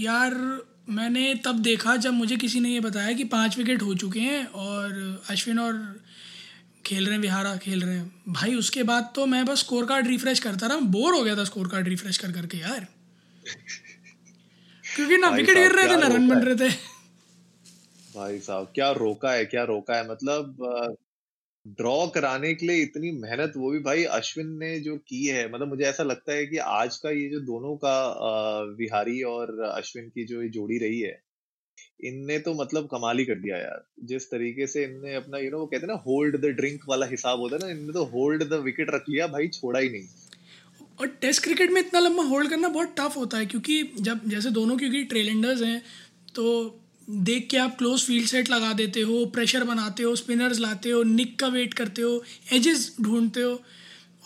यार मैंने तब देखा जब मुझे किसी ने ये बताया कि पाँच विकेट हो चुके हैं और अश्विन और खेल रहे हैं विहारा खेल रहे हैं। भाई उसके बाद तो मैं बस स्कोर कार्ड रिफ्रेश करता रहा। बोर हो गया था स्कोर कार्ड रिफ्रेश कर करके यार। क्योंकि ना विकेट गिर रहे थे ना रन बन रहे थे। भाई साहब क्या रोका है क्या रोका है? मतलब ड्रॉ कराने के लिए इतनी मेहनत, वो भी भाई अश्विन ने जो की है मतलब मुझे ऐसा लगता है कि आज का ये जो दोनों का विहारी और अश्विन की जो ये जोड़ी रही है, इनने तो मतलब कमाल ही कर दिया यार। जिस तरीके से इनने अपना यू नो वो कहते हैं ना होल्ड द ड्रिंक वाला हिसाब होता है ना, इनने तो होल्ड द विकेट रख लिया, भाई छोड़ा ही नहीं। और टेस्ट क्रिकेट में इतना लंबा होल्ड करना बहुत टफ होता है, क्योंकि जब, जैसे दोनों, क्योंकि ट्रेलेंडर्स हैं तो देख के आप क्लोज फ़ील्ड सेट लगा देते हो प्रेशर बनाते हो स्पिनर्स लाते हो निक का वेट करते हो एजेस ढूंढते हो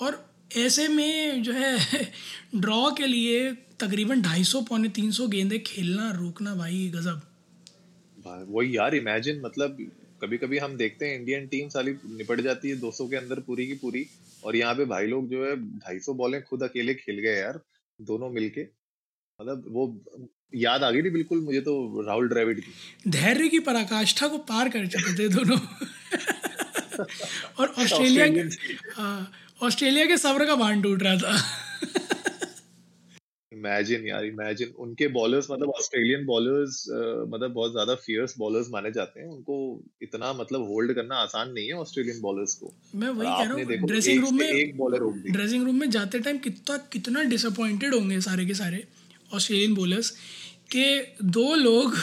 और ऐसे में जो है ड्रॉ के लिए तकरीबन ढाई सौ, पौने तीन सौ गेंदे खेलना, रोकना भाई गजब। वही यार इमेजिन मतलब कभी कभी हम देखते हैं इंडियन टीम साली निपट जाती है 200 के अंदर पूरी की पूरी और यहाँ पे भाई लोग जो है 250 बॉलें खुद अकेले खेल गए यार, दोनों मिलके। मतलब वो याद आ गई थी बिल्कुल मुझे तो राहुल द्रविड़ की। धैर्य की पराकाष्ठा को पार कर चुके थे दोनों। और ऑस्ट्रेलिया के। हाँ, ऑस्ट्रेलिया के सब्र का बाँध टूट रहा था। इमेजिन यार इमेजिन उनके बॉलर्स मतलब ऑस्ट्रेलियन बॉलर्स मतलब बहुत ज़्यादा फियर्स बॉलर्स माने जाते हैं। उनको इतना मतलब होल्ड करना आसान नहीं है ऑस्ट्रेलियन बॉलर्स को। मैं वही कह रहा हूँ ड्रेसिंग रूम में एक बॉलर दी। ड्रेसिंग रूम में जाते टाइम कितना कितना डिसअपॉइंटेड होंगे सारे के सारे। ऑस्ट्रेलियन बॉलर्स के दो लोग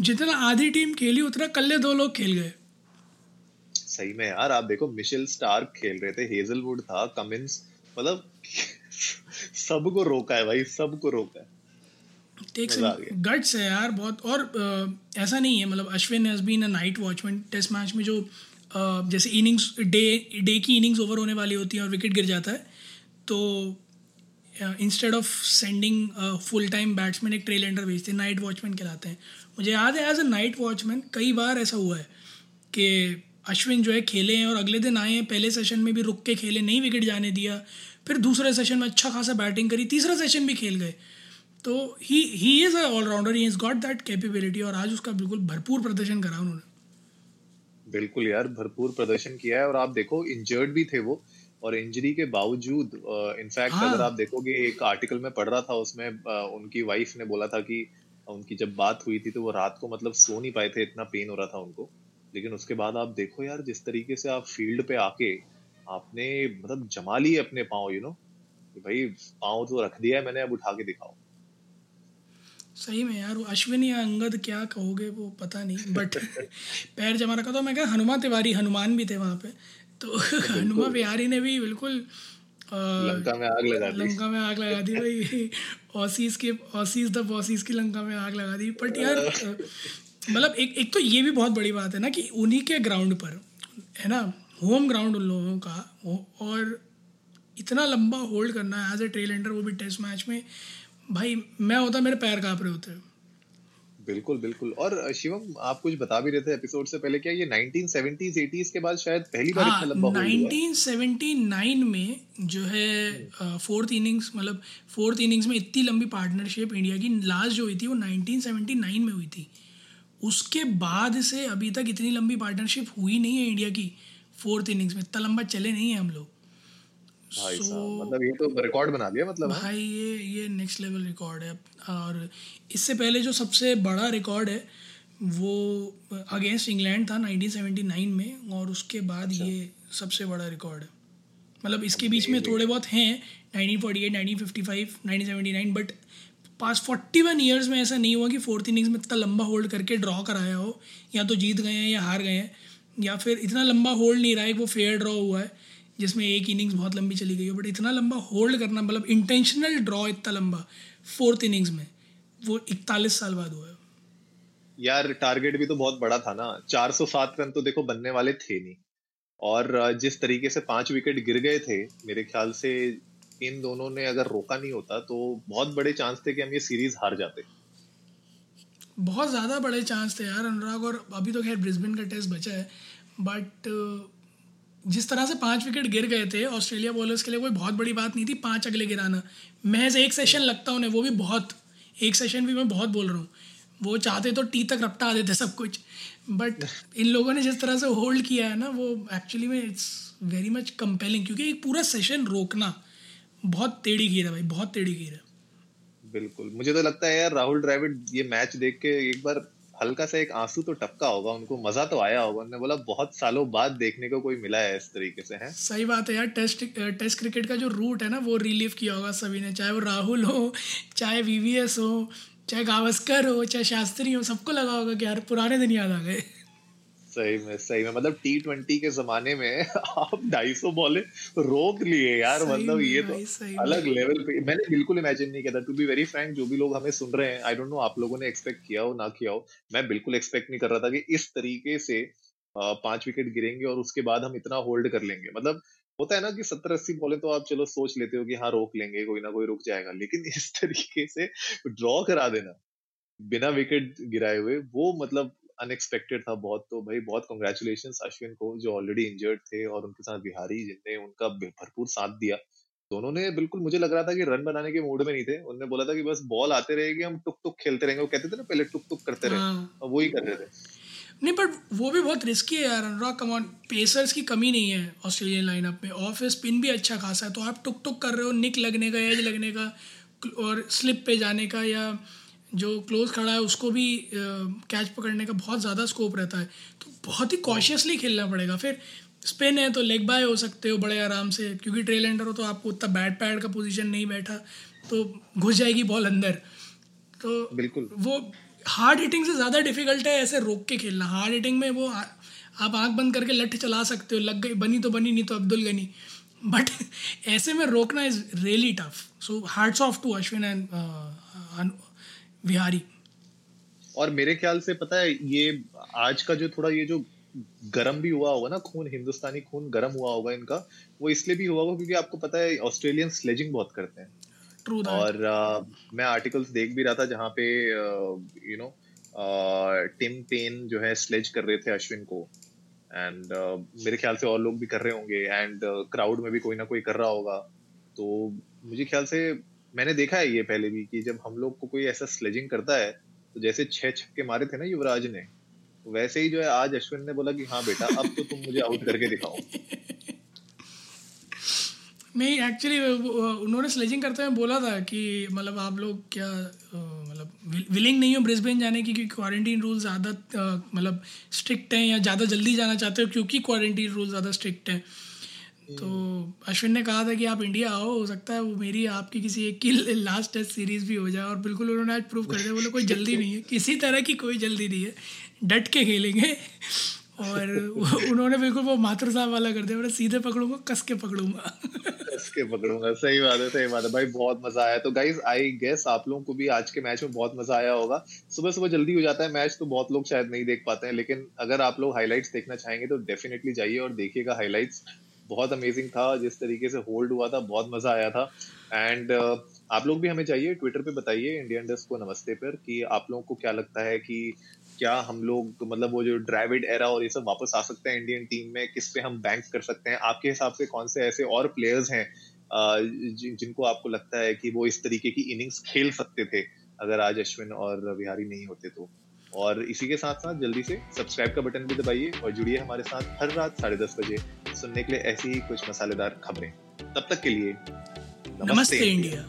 जितना आधी टीम खेली उतना कल्ले दो लोग खेल गए सही में यार आप देखो मिशेल स्टार्क खेल रहे थे हेजलवुड था कमिंस मतलब सबको रोका है भाई सबको रोका है टेक्स आ। गट्स है यार बहुत और अ, ऐसा नहीं है मतलब Ashwin has been a night watchman test match में जो अ, जैसे इनिंग्स डे डे की इनिंग्स ओवर होने वाली होती है और विकेट गिर जाता है तो instead of sending full time batsman एक ट्रेलेंडर भेजते हैं नाइट वॉचमैन कहलाते हैं। मुझे याद है एज अ नाइट वॉचमैन कई बार ऐसा हुआ है कि अश्विन जो है खेले हैं और अगले दिन आए हैं, पहले सेशन में भी रुक के खेले, नहीं विकेट जाने दिया, फिर दूसरे सेशन में अच्छा खासा बैटिंग करी, तीसरा सेशन भी खेल गए। तो he he is a allrounder he is got that capability और आज उसका बिल्कुल भरपूर प्रदर्शन करा उन्होंने। बिल्कुल यार, भरपूर प्रदर्शन किया है और आप देखो इंजर्ड भी थे वो। और इंजरी के बावजूद इनफैक्ट हाँ। अगर आप देखोगे एक आर्टिकल में पढ़ रहा था उसमें अ, उनकी वाइफ ने बोला था कि उनकी जब बात हुई थी तो वो रात को मतलब सो नहीं पाए थे इतना पेन हो रहा था उनको। लेकिन उसके बाद आप देखो यार जिस तरीके से आप फ़ील्ड पे आके आपने मतलब जमा लिए अपने पाँव यू नो कि भाई पाँव तो रख दिया है मैंने अब उठा के दिखाओ। सही में यार वो अश्विन या अंगद क्या कहोगे वो पता नहीं बट पैर जमा रखा तो मैं कहा हनुमान तिवारी हनुमान भी थे वहाँ पे। तो हनुमा बिहारी ने भी बिल्कुल लंका में आग लगा दी। लंका में आग लगा दी भाई। ऑसीज के ऑसीज द बॉसीज की लंका में आग लगा दी। बट यार मतलब एक एक तो ये भी बहुत बड़ी बात है ना कि उन्हीं के ग्राउंड पर है ना होम ग्राउंड उन लोगों का हो- और इतना लंबा होल्ड करना एज ए ट्रेल एंडर वो भी टेस्ट मैच में। भाई मैं होता मेरे पैर काँप रहे होते। बिल्कुल बिल्कुल। और शिवम आप कुछ बता भी रहे थे एपिसोड से पहले क्या ये 1970s 80s के बाद शायद पहली बार हाँ इतना लंबा हुआ 1979 में जो है फोर्थ इनिंग्स मतलब फोर्थ इनिंग्स में इतनी लंबी पार्टनरशिप इंडिया की लास्ट जो हुई थी वो 1979 में हुई थी। उसके बाद से अभी तक इतनी लंबी पार्टनरशिप हुई नहीं है इंडिया की फोर्थ इनिंग्स में। इतना लंबा चले नहीं है हम लोग। भाई So- मतलब ये तो रिकॉर्ड बना लिया मतलब हाँ? भाई ये ये नेक्स्ट लेवल रिकॉर्ड है। और इससे पहले जो सबसे बड़ा रिकॉर्ड है वो अगेंस्ट इंग्लैंड था 1979 में और उसके बाद ये सबसे बड़ा रिकॉर्ड है। मतलब इसके बीच में थोड़े बहुत हैं 1948 1955 1979 बट पास 41 ईयर्स में ऐसा नहीं हुआ कि फोर्थ इनिंग्स में इतना लंबा होल्ड करके ड्रॉ कराया हो या तो जीत गए हैं या हार गए हैं या फिर इतना लंबा होल्ड नहीं रहा है कि वो फेयर ड्रॉ हुआ है। जिसमें एक इनिंग्स बहुत लंबी चली गई हो बट इतना लंबा होल्ड करना मतलब इंटेंशनल ड्रॉ इतना लंबा फोर्थ इनिंग्स में वो इकतालीस साल बाद हुआ यार टारगेट भी तो बहुत बड़ा था ना। 407 रन तो देखो बनने वाले थे नहीं। और जिस तरीके से पाँच विकेट गिर गए थे मेरे ख्याल से इन दोनों ने अगर रोका नहीं होता तो बहुत बड़े चांस थे कि हम ये सीरीज़ हार जाते। बहुत ज़्यादा बड़े चांस थे यार अनुराग और अभी तो खैर ब्रिस्बेन का टेस्ट बचा है बट जिस तरह से पाँच विकेट गिर गए थे ऑस्ट्रेलिया बॉलर्स के लिए कोई बहुत बड़ी बात नहीं थी, पाँच अगले गिराना। महज एक सेशन लगता उन्हें, वो भी बहुत। एक सेशन भी मैं बहुत बोल रहा हूँ। वो चाहते तो टी तक रपटा देते सब कुछ। बट इन लोगों ने जिस तरह से होल्ड किया है ना, वो एक्चुअली में इट्स वेरी मच कंपेलिंग क्योंकि एक पूरा सेशन रोकना बहुत टेढ़ी गिर है भाई, बहुत टेढ़ी गिर है। बिल्कुल। मुझे तो लगता है यार, राहुल द्रविड़ ये मैच देख के एक बार हल्का सा एक आँसू तो टपका होगा, उनको मज़ा तो आया होगा। उन्होंने बोला, बहुत सालों बाद देखने को कोई मिला है इस तरीके से, है? सही बात है यार, टेस्ट टेस्ट क्रिकेट का जो रूट है ना, वो रिलीव किया होगा सभी ने, चाहे वो राहुल हो, चाहे वीवीएस हो, चाहे गावस्कर हो, चाहे शास्त्री हो, सबको लगा होगा कि यार, पुराने दिन याद आ गए। सही में सही में। मतलब टी ट्वेंटी के जमाने में आप ढाई सौ बॉले रोक लिए यार मतलब ये तो अलग लेवल पे मैंने बिल्कुल इमेजिन नहीं किया था। टू बी वेरी फ्रैंक जो भी लोग हमें सुन रहे हैं आई डोंट नो आप लोगों ने एक्सपेक्ट किया हो ना किया हो मैं बिल्कुल एक्सपेक्ट नहीं कर रहा था कि इस तरीके से पाँच विकेट गिरेंगे और उसके बाद हम इतना होल्ड कर लेंगे। मतलब होता है ना कि सत्तर अस्सी बॉले तो आप चलो सोच लेते हो कि हाँ रोक लेंगे कोई ना कोई रुक जाएगा। लेकिन इस तरीके से ड्रॉ करा देना बिना विकेट गिराए हुए वो मतलब अनएक्सपेक्टेड था बहुत तो भाई बहुत कॉन्ग्रेचुलेशन अश्विन को जो ऑलरेडी इंजर्ड थे और उनके साथ बिहारी जिनने उनका भरपूर साथ दिया। दोनों ने बिल्कुल मुझे लग रहा था कि रन बनाने के मूड में नहीं थे। उन्होंने बोला था कि बस बॉल आते रहेगी हम टुक टुक खेलते रहेंगे। वो कहते थे ना पहले टुक टुक करते रहे। हाँ। और वही कर रहे थे। नहीं बट वो भी बहुत रिस्की है यार अनुराग कमान पेसर्स की कमी नहीं है ऑस्ट्रेलियन लाइनअप में। ऑफ़ स्पिन भी अच्छा खासा है तो आप टुक टुक कर रहे हो निक लगने का एज लगने का और स्लिप पे जाने का या जो क्लोज खड़ा है उसको भी कैच पकड़ने का बहुत ज़्यादा स्कोप रहता है। तो बहुत ही कॉशियसली खेलना पड़ेगा। फिर स्पिन है तो लेग बाय हो सकते हो बड़े आराम से क्योंकि ट्रेल एंडर हो तो आपको उतना बैट पैड का पोजीशन नहीं बैठा तो घुस जाएगी बॉल अंदर। तो बिल्कुल। वो हार्ड हिटिंग से ज़्यादा डिफ़िकल्ट है ऐसे रोक के खेलना। हार्ड हिटिंग में वो आप आँख बंद करके लठ चला सकते हो लग गई बनी तो बनी नहीं तो अब्दुल गनी। बट ऐसे में रोकना is really tough so hearts off to Ashwin and Vihari और मेरे ख्याल से पता है ये आज का जो थोड़ा ये जो गरम भी हुआ होगा ना खून हिंदुस्तानी खून गरम हुआ होगा इनका वो इसलिए भी हुआ होगा क्योंकि आपको पता है ऑस्ट्रेलियन स्लेजिंग बहुत करते हैं। True और आ, मैं आर्टिकल्स देख भी रहा था जहाँ पे यू नो टिम पेन जो है स्लेज कर रहे थे अश्विन को। एंड uh, मेरे ख्याल से और लोग भी कर रहे होंगे। एंड क्राउड uh, में भी कोई ना कोई कर रहा होगा। तो मुझे ख्याल से मैंने देखा है ये पहले भी कि जब हम लोग को कोई ऐसा स्लेजिंग करता है तो जैसे छह छक्के मारे थे ना युवराज ने तो वैसे ही जो है आज अश्विन ने बोला कि हाँ बेटा, अब तो तुम मुझे आउट करके दिखाओ। नहीं एक्चुअली उन्होंने स्लेजिंग करते हुए बोला था कि मतलब आप लोग क्या मतलब विलिंग नहीं हो ब्रिस्बेन जाने की क्योंकि क्वारंटीन रूल ज़्यादा मतलब स्ट्रिक्ट हैं या ज़्यादा जल्दी जाना चाहते हो क्योंकि क्वारंटीन रूल ज़्यादा स्ट्रिक्ट हैं। तो अश्विन ने कहा था कि आप इंडिया आओ हो सकता है वो मेरी आपकी किसी एक की लास्ट टेस्ट सीरीज़ भी हो जाए और बिल्कुल उन्होंने आज प्रूव कर दिया बोले कोई जल्दी नहीं है किसी तरह की कोई जल्दी नहीं है डट के खेलेंगे। और उन्होंने बिल्कुल वो मातृ साहब वाला कर दिया बोले सीधे पकड़ूँगा कस के पकड़ूँगा। कस के पकड़ूँगा सही बात है सही बात है। भाई बहुत मज़ा आया। तो गाइज़ आई गेस आप लोगों को भी आज के मैच में बहुत मज़ा आया होगा। सुबह सुबह जल्दी हो जाता है मैच तो बहुत लोग शायद नहीं देख पाते हैं लेकिन अगर आप लोग हाईलाइट्स देखना चाहेंगे तो डेफिनेटली जाइए और देखिएगा हाईलाइट्स बहुत अमेजिंग था जिस तरीके से होल्ड हुआ था बहुत मज़ा आया था। एंड uh, आप लोग भी हमें चाहिए ट्विटर पे बताइए इंडियन डेस्क को नमस्ते पर कि आप लोगों को क्या लगता है कि क्या हम लोग मतलब वो जो ड्राइविड एरा और ये सब वापस आ सकते हैं इंडियन टीम में किस पे हम बैंक कर सकते हैं? आपके हिसाब से कौन से ऐसे और प्लेयर्स हैं जिनको आपको लगता है कि वो इस तरीके की इनिंग्स खेल सकते थे अगर आज अश्विन और बिहारी नहीं होते तो? और इसी के साथ साथ जल्दी से सब्सक्राइब का बटन भी दबाइए और जुड़िए हमारे साथ हर रात साढ़े दस बजे सुनने के लिए ऐसी ही कुछ मसालेदार खबरें। तब तक के लिए नमस्ते, नमस्ते इंडिया।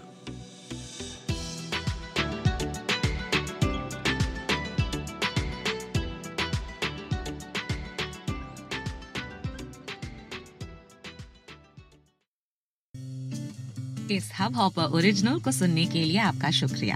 इस हब हॉपर ओरिजिनल को सुनने के लिए आपका शुक्रिया।